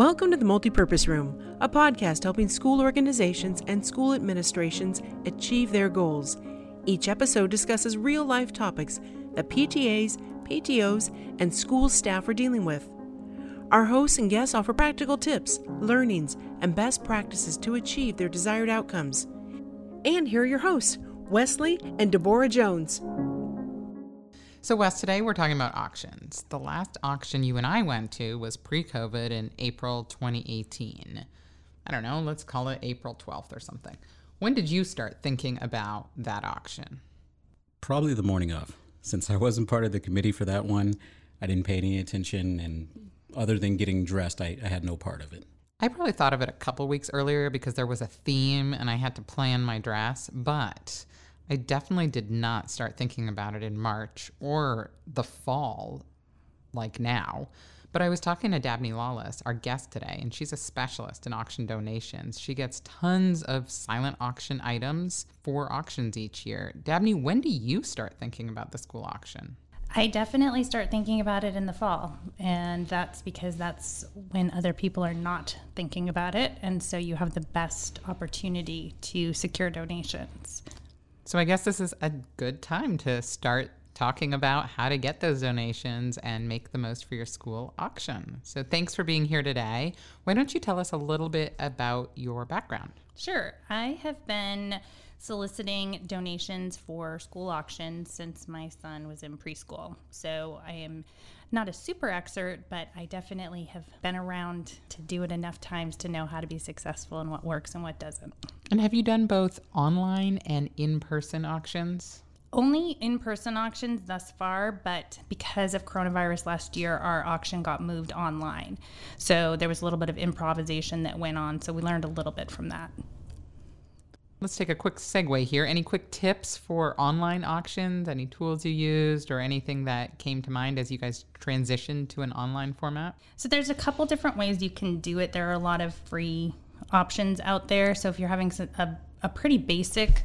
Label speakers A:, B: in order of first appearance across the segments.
A: Welcome to the Multipurpose Room, a podcast helping school organizations and school administrations achieve their goals. Each episode discusses real life topics that PTAs, PTOs, and school staff are dealing with. Our hosts and guests offer practical tips, learnings, and best practices to achieve their desired outcomes. And here are your hosts, Wesley and Deborah Jones.
B: So, Wes, today we're talking about auctions. The last auction you and I went to was pre COVID in April 2018. I don't know, let's call it April 12th or something. When did you start thinking about that auction?
C: Probably the morning of. Since I wasn't part of the committee for that one, I didn't pay any attention, and other than getting dressed, I, I had no part of it.
B: I probably thought of it a couple weeks earlier because there was a theme and I had to plan my dress, but I definitely did not start thinking about it in March or the fall like now. But I was talking to Dabney Lawless, our guest today, and she's a specialist in auction donations. She gets tons of silent auction items for auctions each year. Dabney, when do you start thinking about the school auction?
D: I definitely start thinking about it in the fall. And that's because that's when other people are not thinking about it. And so you have the best opportunity to secure donations.
B: So I guess this is a good time to start talking about how to get those donations and make the most for your school auction. So thanks for being here today. Why don't you tell us a little bit about your background?
D: Sure. I have been soliciting donations for school auctions since my son was in preschool. So I am not a super expert, but I definitely have been around to do it enough times to know how to be successful and what works and what doesn't.
B: And have you done both online and in person auctions?
D: Only in person auctions thus far, but because of coronavirus last year, our auction got moved online. So there was a little bit of improvisation that went on. So we learned a little bit from that.
B: Let's take a quick segue here. Any quick tips for online auctions? Any tools you used or anything that came to mind as you guys transitioned to an online format?
D: So there's a couple different ways you can do it. There are a lot of free options out there. So if you're having a, a pretty basic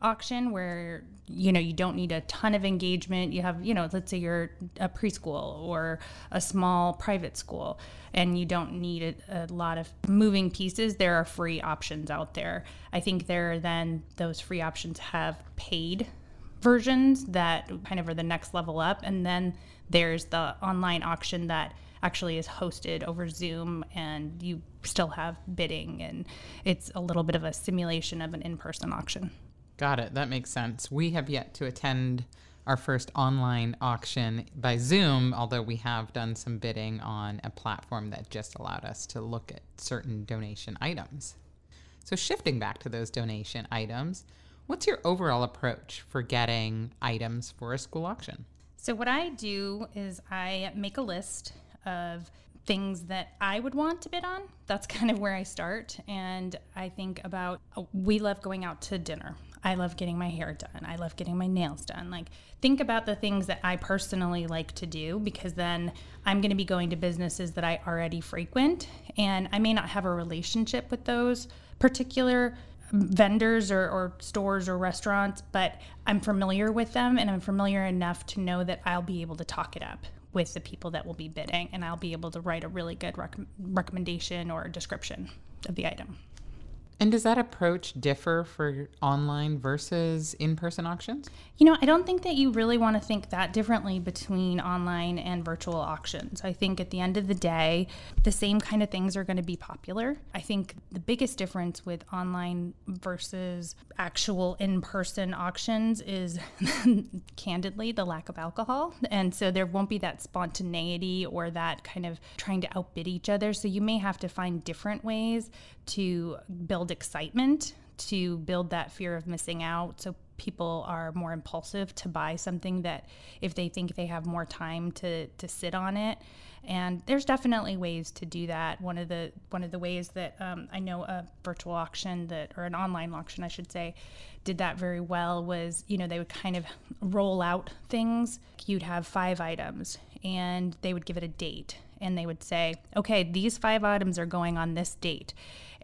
D: auction where you know you don't need a ton of engagement. You have you know let's say you're a preschool or a small private school and you don't need a, a, lot of moving pieces there are free options out there. I think there then those free options have paid versions that kind of are the next level up. And then there's the online auction that actually is hosted over zoom and you still have bidding and it's a little bit of a simulation of an in-person auction
B: Got it. That makes sense. We have yet to attend our first online auction by Zoom, although we have done some bidding on a platform that just allowed us to look at certain donation items. So, shifting back to those donation items, what's your overall approach for getting items for a school auction?
D: So, what I do is I make a list of things that I would want to bid on. That's kind of where I start. And I think about we love going out to dinner. I love getting my hair done. I love getting my nails done. Like, think about the things that I personally like to do because then I'm going to be going to businesses that I already frequent. And I may not have a relationship with those particular um, vendors or, or, stores or restaurants, but I'm familiar with them and I'm familiar enough to know that I'll be able to talk it up with the people that will be bidding and I'll be able to write a really good rec- recommendation or description of the item.
B: And does that approach differ for online versus in person auctions?
D: You know, I don't think that you really want to think that differently between online and virtual auctions. I think at the end of the day, the same kind of things are going to be popular. I think the biggest difference with online versus actual in person auctions is candidly the lack of alcohol. And so there won't be that spontaneity or that kind of trying to outbid each other. So you may have to find different ways to build excitement, to build that fear of missing out. So people are more impulsive to buy something that if they think they have more time to to sit on it. And there's definitely ways to do that. One of the one of the ways that um, I know a virtual auction that or an online auction, I should say, did that very well was you know they would kind of roll out things. You'd have five items, and they would give it a date and they would say, okay, these five items are going on this date.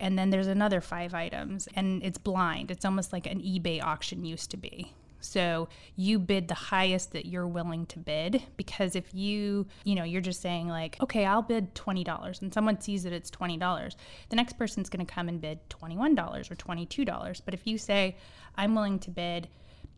D: And then there's another five items, and it's blind. It's almost like an eBay auction used to be. So you bid the highest that you're willing to bid because if you, you know, you're just saying like, okay, I'll bid $20 and someone sees that it's $20, the next person's going to come and bid $21 or $22. But if you say, I'm willing to bid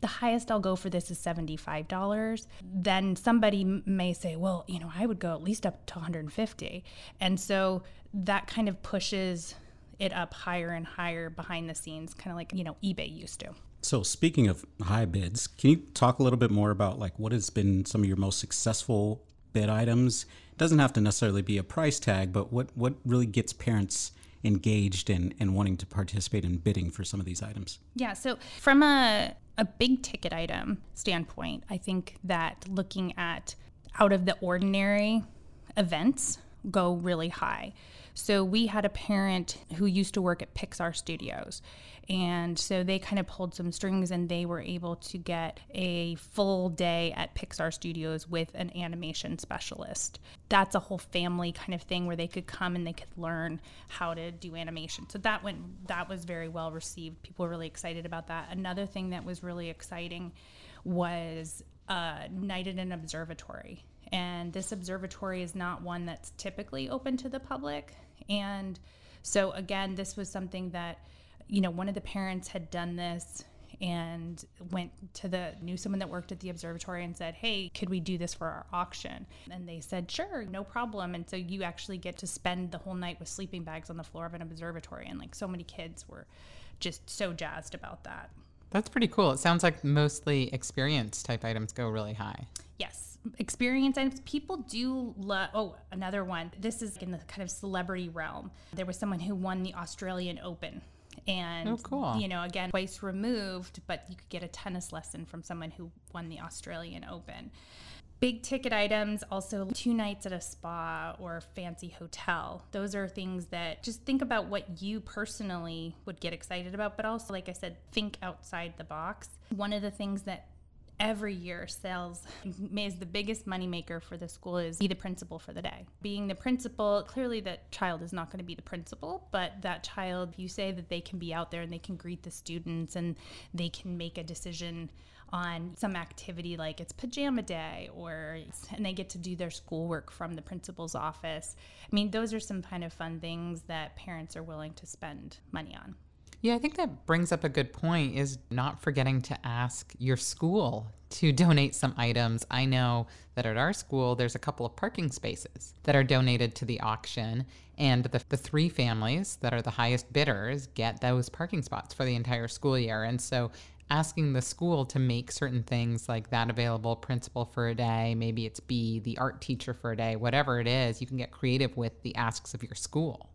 D: the highest I'll go for this is $75, then somebody may say, well, you know, I would go at least up to 150. And so that kind of pushes it up higher and higher behind the scenes, kind of like, you know, eBay used to.
C: So speaking of high bids, can you talk a little bit more about like what has been some of your most successful bid items? It doesn't have to necessarily be a price tag, but what what really gets parents engaged and, and wanting to participate in bidding for some of these items?
D: Yeah, so from a a big ticket item standpoint, I think that looking at out of the ordinary events go really high. So we had a parent who used to work at Pixar Studios. And so they kind of pulled some strings and they were able to get a full day at Pixar Studios with an animation specialist. That's a whole family kind of thing where they could come and they could learn how to do animation. So that went that was very well received. People were really excited about that. Another thing that was really exciting was uh, night at an observatory. And this observatory is not one that's typically open to the public. And so, again, this was something that, you know, one of the parents had done this and went to the knew someone that worked at the observatory and said hey could we do this for our auction? And they said sure no problem. And so you actually get to spend the whole night with sleeping bags on the floor of an observatory. And like so many kids were just so jazzed about that.
B: That's pretty cool. It sounds like mostly experience type items go really high.
D: Yes experience items. People do love. Oh, another one. This is in the kind of celebrity realm. There was someone who won the Australian Open. And,
B: oh, cool.
D: you know, again, twice removed, but you could get a tennis lesson from someone who won the Australian Open. Big ticket items, also two nights at a spa or fancy hotel. Those are things that just think about what you personally would get excited about, but also, like I said, think outside the box. One of the things that every year sales is the biggest moneymaker for the school is be the principal for the day. Being the principal clearly that child is not going to be the principal but that child you say that they can be out there and they can greet the students and they can make a decision on some activity like it's pajama day or and they get to do their schoolwork from the principal's office. I mean those are some kind of fun things that parents are willing to spend money on
B: yeah, I think that brings up a good point is not forgetting to ask your school to donate some items. I know that at our school, there's a couple of parking spaces that are donated to the auction, and the, the three families that are the highest bidders get those parking spots for the entire school year. And so asking the school to make certain things like that available principal for a day maybe it's be the art teacher for a day whatever it is you can get creative with the asks of your school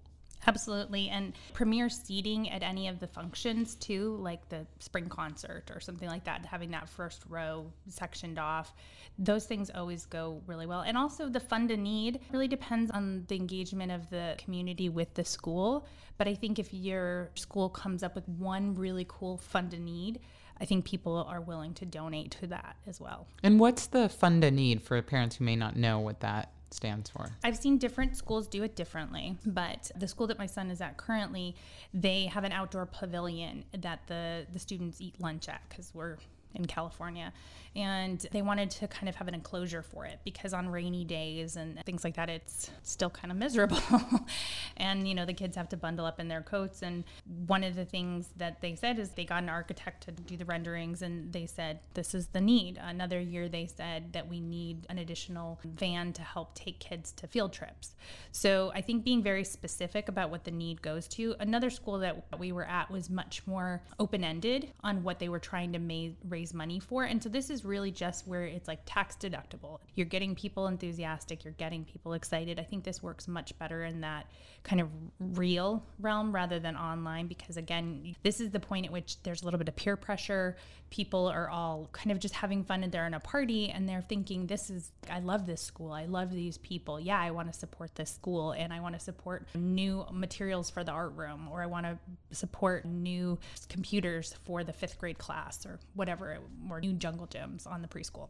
D: Absolutely. And premier seating at any of the functions too, like the spring concert or something like that, having that first row sectioned off, those things always go really well. And also the fund to need really depends on the engagement of the community with the school. But I think if your school comes up with one really cool fund to need, I think people are willing to donate to that as well.
B: And what's the fund to need for parents who may not know what that stands for?
D: I've seen different schools do it differently, but the school that my son is at currently, they have an outdoor pavilion that the the students eat lunch at because we're in California. And they wanted to kind of have an enclosure for it because on rainy days and things like that, it's still kind of miserable. and, you know, the kids have to bundle up in their coats. And one of the things that they said is they got an architect to do the renderings and they said, this is the need. Another year, they said that we need an additional van to help take kids to field trips. So I think being very specific about what the need goes to. Another school that we were at was much more open ended on what they were trying to ma- raise money for. And so this is really just where it's like tax deductible. You're getting people enthusiastic, you're getting people excited. I think this works much better in that kind of real realm rather than online because again, this is the point at which there's a little bit of peer pressure. People are all kind of just having fun and they're in a party and they're thinking this is I love this school. I love these people. Yeah, I want to support this school and I want to support new materials for the art room or I want to support new computers for the 5th grade class or whatever or new jungle gyms on the preschool.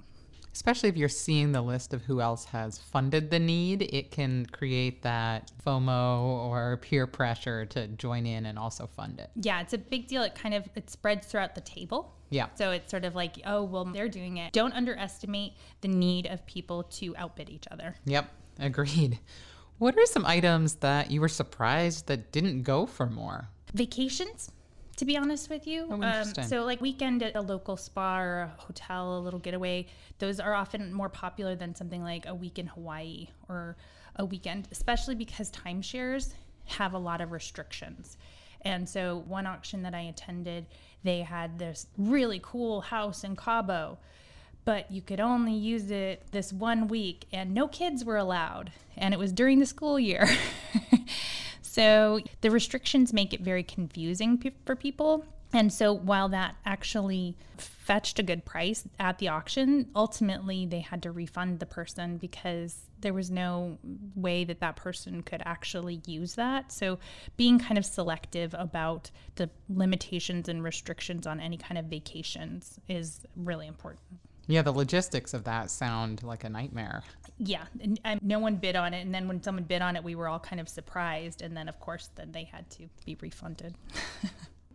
B: especially if you're seeing the list of who else has funded the need, it can create that FOMO or peer pressure to join in and also fund it.
D: Yeah, it's a big deal. It kind of it spreads throughout the table.
B: Yeah.
D: So it's sort of like, oh, well, they're doing it. Don't underestimate the need of people to outbid each other.
B: Yep, agreed. What are some items that you were surprised that didn't go for more?
D: Vacations to be honest with you.
B: Oh.
D: Um, so, like weekend at a local spa or a hotel, a little getaway, those are often more popular than something like a week in Hawaii or a weekend, especially because timeshares have a lot of restrictions. And so, one auction that I attended, they had this really cool house in Cabo, but you could only use it this one week, and no kids were allowed. And it was during the school year. So the restrictions make it very confusing for people. And so while that actually fetched a good price at the auction, ultimately they had to refund the person because there was no way that that person could actually use that. So being kind of selective about the limitations and restrictions on any kind of vacations is really important.
B: Yeah, the logistics of that sound like a nightmare.
D: Yeah, and, and no one bid on it, and then when someone bid on it, we were all kind of surprised, and then of course, then they had to be refunded.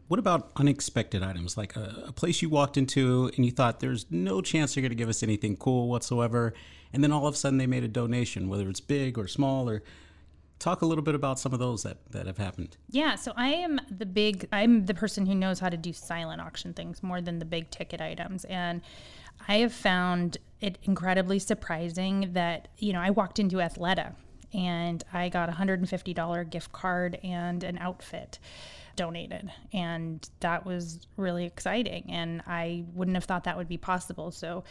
C: What about unexpected items, like a, a, place you walked into and you thought there's no chance they're going to give us anything cool whatsoever, and then all of a sudden they made a donation, whether it's big or small, or talk a little bit about some of those that, that have happened.
D: Yeah, so I am the big, I'm the person who knows how to do silent auction things more than the big ticket items, and I have found it incredibly surprising that, you know, I walked into Athleta and I got a $150 gift card and an outfit donated. And that was really exciting. And I wouldn't have thought that would be possible. So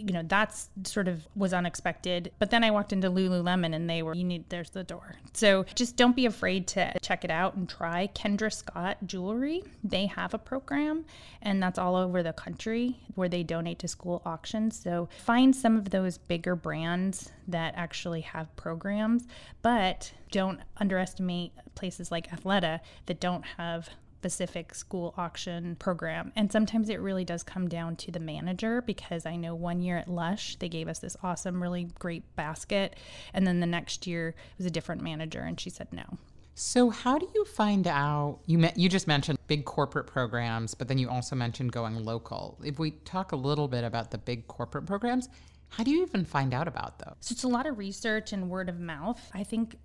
D: you know, that's sort of was unexpected. But then I walked into Lululemon and they were, you need, there's the door. So just don't be afraid to check it out and try Kendra Scott Jewelry. They have a program and that's all over the country where they donate to school auctions. So find some of those bigger brands that actually have programs, but don't underestimate places like Athleta that don't have specific school auction program. And sometimes it really does come down to the manager because I know one year at Lush, they gave us this awesome, really great basket. And then the next year it was a different manager and she said no.
B: So how do you find out you you just mentioned big corporate programs, but then you also mentioned going local. If we talk a little bit about the big corporate programs, how do you even find out about those?
D: So it's a lot of research and word of mouth. I think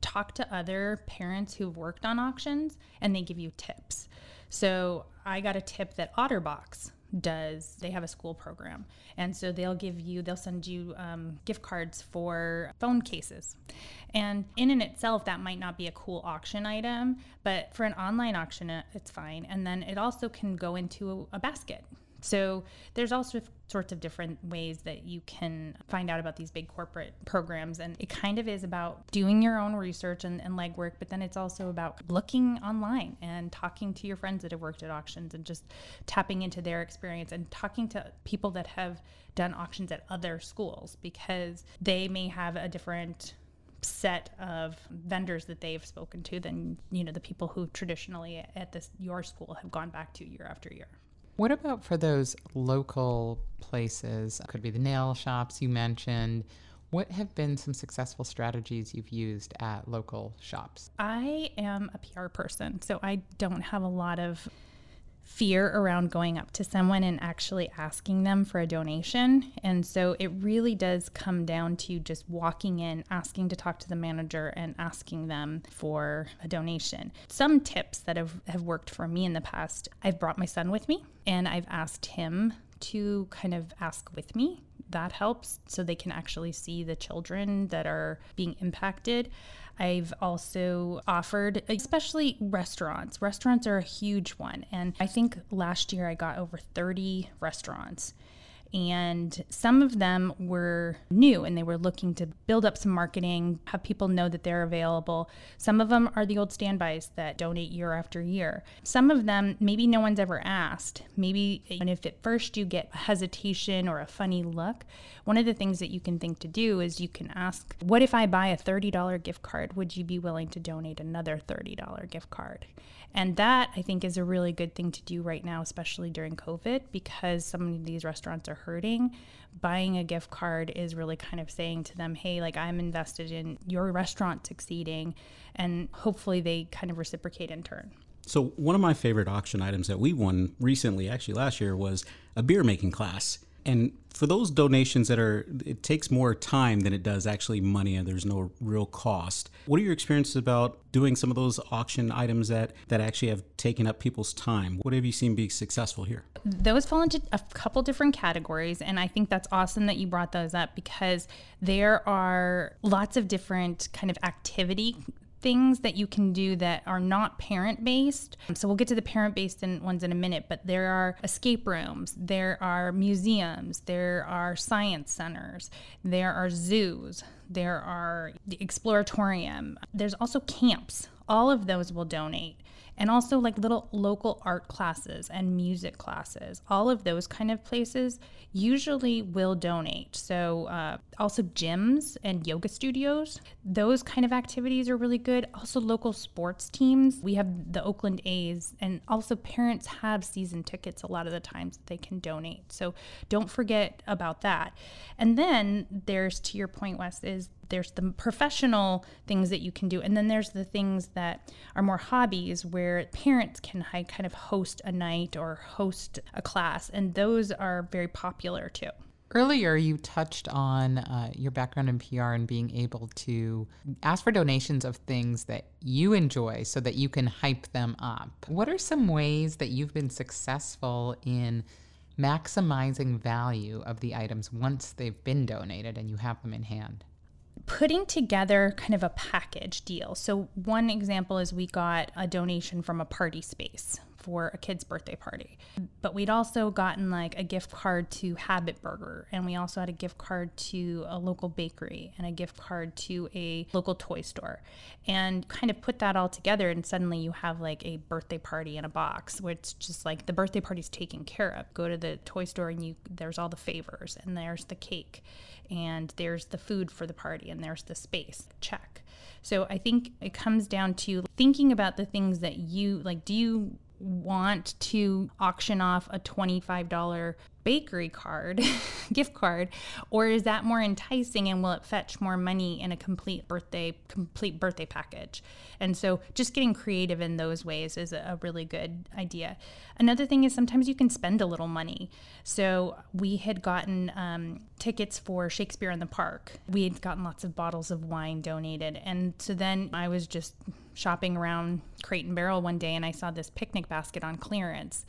D: talk to other parents who've worked on auctions and they give you tips. So I got a tip that Otterbox does they have a school program and so they'll give you they'll send you um, gift cards for phone cases and in and itself that might not be a cool auction item but for an online auction it's fine and then it also can go into a, a basket so there's all sorts of different ways that you can find out about these big corporate programs. And it kind of is about doing your own research and, and legwork, but then it's also about looking online and talking to your friends that have worked at auctions and just tapping into their experience and talking to people that have done auctions at other schools because they may have a different set of vendors that they've spoken to than you know the people who traditionally at this your school have gone back to year after year
B: what about for those local places? Could be the nail shops you mentioned. What have been some successful strategies you've used at local shops?
D: I am a PR person, so I don't have a lot of fear around going up to someone and actually asking them for a donation. And so it really does come down to just walking in, asking to talk to the manager, and asking them for a donation. Some tips that have, have worked for me in the past I've brought my son with me and I've asked him to kind of ask with me. That helps so they can actually see the children that are being impacted. I've also offered, especially restaurants. Restaurants are a huge one. And I think last year I got over 30 restaurants and some of them were new and they were looking to build up some marketing, have people know that they're available. Some of them are the old standbys that donate year after year. Some of them, maybe no one's ever asked. Maybe, and if at first you get hesitation or a funny look, one of the things that you can think to do is you can ask, What if I buy a $30 gift card? Would you be willing to donate another $30 gift card? And that I think is a really good thing to do right now, especially during COVID, because some of these restaurants are hurting, buying a gift card is really kind of saying to them, hey, like I'm invested in your restaurant succeeding. And hopefully they kind of reciprocate in turn.
C: So, one of my favorite auction items that we won recently, actually last year, was a beer making class. And for those donations that are, it takes more time than it does actually money, and there's no real cost. What are your experiences about doing some of those auction items that that actually have taken up people's time? What have you seen be successful here?
D: Those fall into a couple different categories, and I think that's awesome that you brought those up because there are lots of different kind of activity things that you can do that are not parent based. Um, so we'll get to the parent based ones in a minute, but there are escape rooms, there are museums, there are science centers, there are zoos, there are the exploratorium, there's also camps. All of those will donate and also like little local art classes and music classes. All of those kind of places usually will donate. So, uh, also gyms and yoga studios, those kind of activities are really good. Also, local sports teams. We have the Oakland A's, and also parents have season tickets a lot of the times that they can donate. So, don't forget about that. And then there's, to your point, Wes, is there's the professional things that you can do and then there's the things that are more hobbies where parents can kind of host a night or host a class and those are very popular too
B: Earlier, you touched on uh, your background in PR and being able to ask for donations of things that you enjoy so that you can hype them up. What are some ways that you've been successful in maximizing value of the items once they've been donated and you have them in hand?
D: Putting together kind of a package deal. So, one example is we got a donation from a party space for a kid's birthday party. But we'd also gotten like a gift card to Habit Burger, and we also had a gift card to a local bakery and a gift card to a local toy store. And kind of put that all together, and suddenly you have like a birthday party in a box, which just like the birthday party's taken care of. Go to the toy store, and you there's all the favors, and there's the cake, and there's the food for the party, and there's the space. Check. So I think it comes down to thinking about the things that you like. Do you want to auction off a $25 bakery card, gift card, or is that more enticing and will it fetch more money in a complete birthday complete birthday package? And so just getting creative in those ways is a really good idea. Another thing is sometimes you can spend a little money. So we had gotten um, tickets for Shakespeare in the Park. We had gotten lots of bottles of wine donated, and so then I was just shopping around Crate and Barrel one day and I saw this picnic basket on clearance.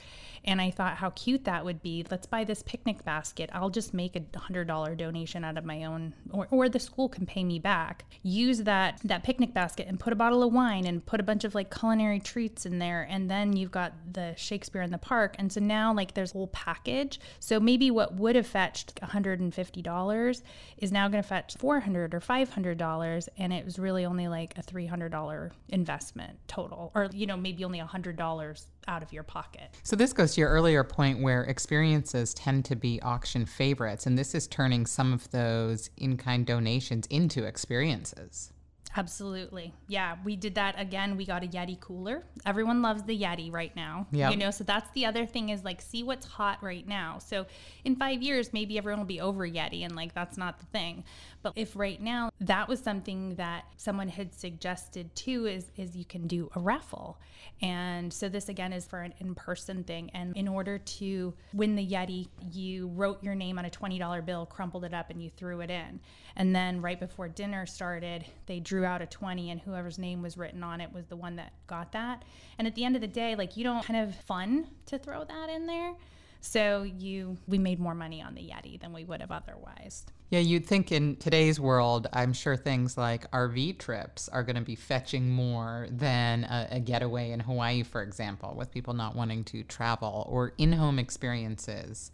D: And I thought how cute that would be. Let's buy this picnic basket. I'll just make a hundred dollar donation out of my own or, or the school can pay me back. Use that that picnic basket and put a bottle of wine and put a bunch of like culinary treats in there. And then you've got the Shakespeare in the park. And so now like there's a whole package. So maybe what would have fetched $150 is now gonna fetch 400 or $500 and it was really only like a $300 investment total or you know maybe only a hundred dollars out of your pocket.
B: So this goes to your earlier point where experiences tend to be auction favorites and this is turning some of those in-kind donations into experiences
D: Absolutely. Yeah, we did that again. We got a Yeti cooler. Everyone loves the Yeti right now.
B: Yeah.
D: You know, so that's the other thing is like see what's hot right now. So in 5 years maybe everyone will be over Yeti and like that's not the thing. But if right now that was something that someone had suggested too is is you can do a raffle. And so this again is for an in-person thing and in order to win the Yeti, you wrote your name on a $20 bill, crumpled it up and you threw it in. And then right before dinner started, they drew out a 20 and whoever's name was written on it was the one that got that. And at the end of the day, like you don't kind of fun to throw that in there. So you we made more money on the Yeti than we would have otherwise.
B: Yeah, you'd think in today's world, I'm sure things like RV trips are going to be fetching more than a, a, getaway in Hawaii, for example, with people not wanting to travel, or in home experiences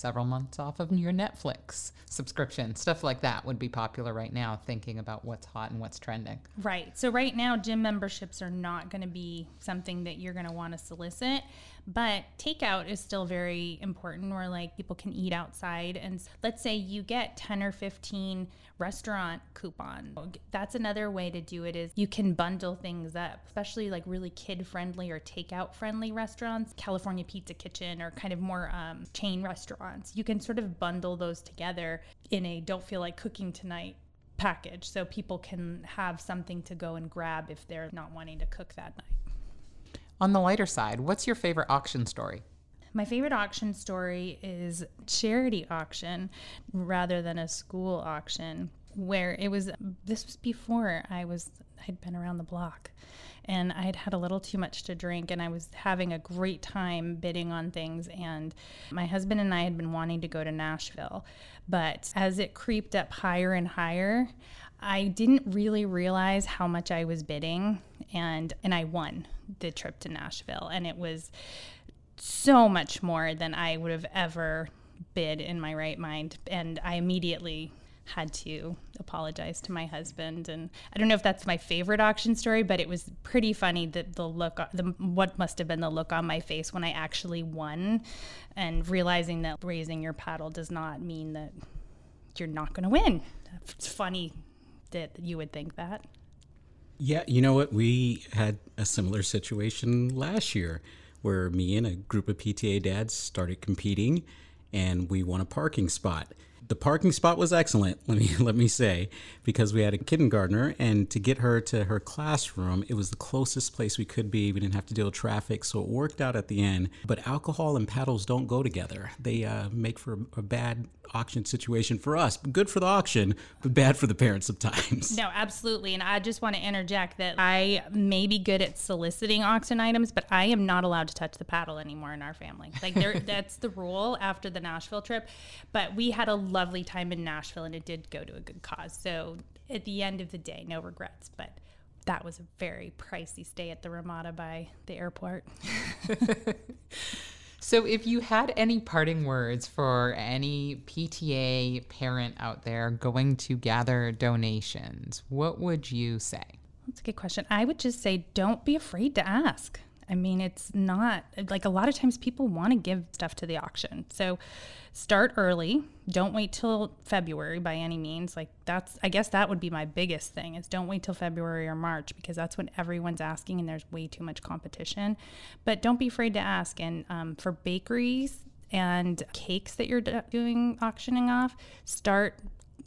B: several months off of your Netflix subscription. Stuff like that would be popular right now, thinking about what's hot and what's trending.
D: Right. So, right now, gym memberships are not going to be something that you're going to want to solicit. But takeout is still very important where like people can eat outside. And let's say you get 10 or 15 restaurant coupon. That's another way to do it is you can bundle things up, especially like really kid friendly or takeout friendly restaurants, California Pizza Kitchen or kind of more um, chain restaurants. You can sort of bundle those together in a don't feel like cooking tonight package so people can have something to go and grab if they're not wanting to cook that night.
B: On the lighter side, what's your favorite auction story?
D: My favorite auction story is charity auction rather than a school auction where it was this was before I was I'd been around the block and I'd had a little too much to drink and I was having a great time bidding on things and my husband and I had been wanting to go to Nashville but as it creeped up higher and higher I didn't really realize how much I was bidding and and I won the trip to Nashville and it was so much more than I would have ever bid in my right mind and I immediately had to apologize to my husband and I don't know if that's my favorite auction story but it was pretty funny that the look uh, the what must have been the look on my face when I actually won and realizing that raising your paddle does not mean that you're not going to win. It's funny that you would think that.
C: Yeah, you know what? We had a similar situation last year where me and a group of PTA dads started competing and we won a parking spot. The parking spot was excellent let me let me say because we had a kindergartner and to get her to her classroom it was the closest place we could be. We didn't have to deal with traffic so it worked out at the end. But alcohol and paddles don't go together. They uh, make for a, a bad auction situation for us good for the auction but bad for the parents sometimes
D: no absolutely and i just want to interject that i may be good at soliciting auction items but i am not allowed to touch the paddle anymore in our family like that's the rule after the nashville trip but we had a lovely time in Nashville and it did go to a good cause. So at the end of the day, no regrets, but that was a very pricey stay at the Ramada by the airport.
B: so, if you had any parting words for any PTA parent out there going to gather donations, what would you say?
D: That's a good question. I would just say don't be afraid to ask. I mean, it's not like a lot of times people want to give stuff to the auction. So start early. Don't wait till February by any means. Like that's, I guess that would be my biggest thing is don't wait till February or March because that's when everyone's asking and there's way too much competition. But don't be afraid to ask. And um, for bakeries, and cakes that you're doing auctioning off, start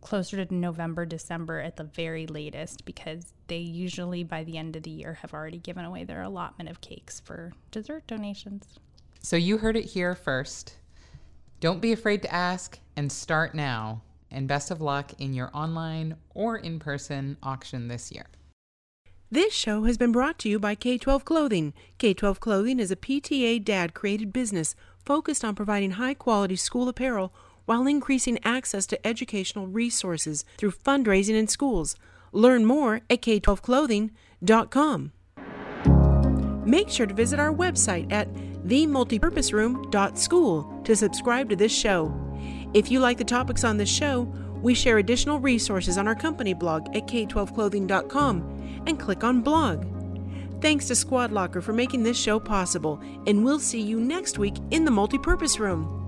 D: closer to November, December at the very latest because they usually by the end of the year have already given away their allotment of cakes for dessert donations.
B: So you heard it here first. Don't be afraid to ask and start now. And best of luck in your online or in person auction this year.
A: This show has been brought to you by K 12 Clothing. K 12 Clothing is a PTA dad created business focused on providing high quality school apparel while increasing access to educational resources through fundraising in schools. Learn more at k12clothing.com. Make sure to visit our website at themultipurposeroom.school to subscribe to this show. If you like the topics on this show, we share additional resources on our company blog at k12clothing.com and click on blog. Thanks to Squad Locker for making this show possible, and we'll see you next week in the Multipurpose Room.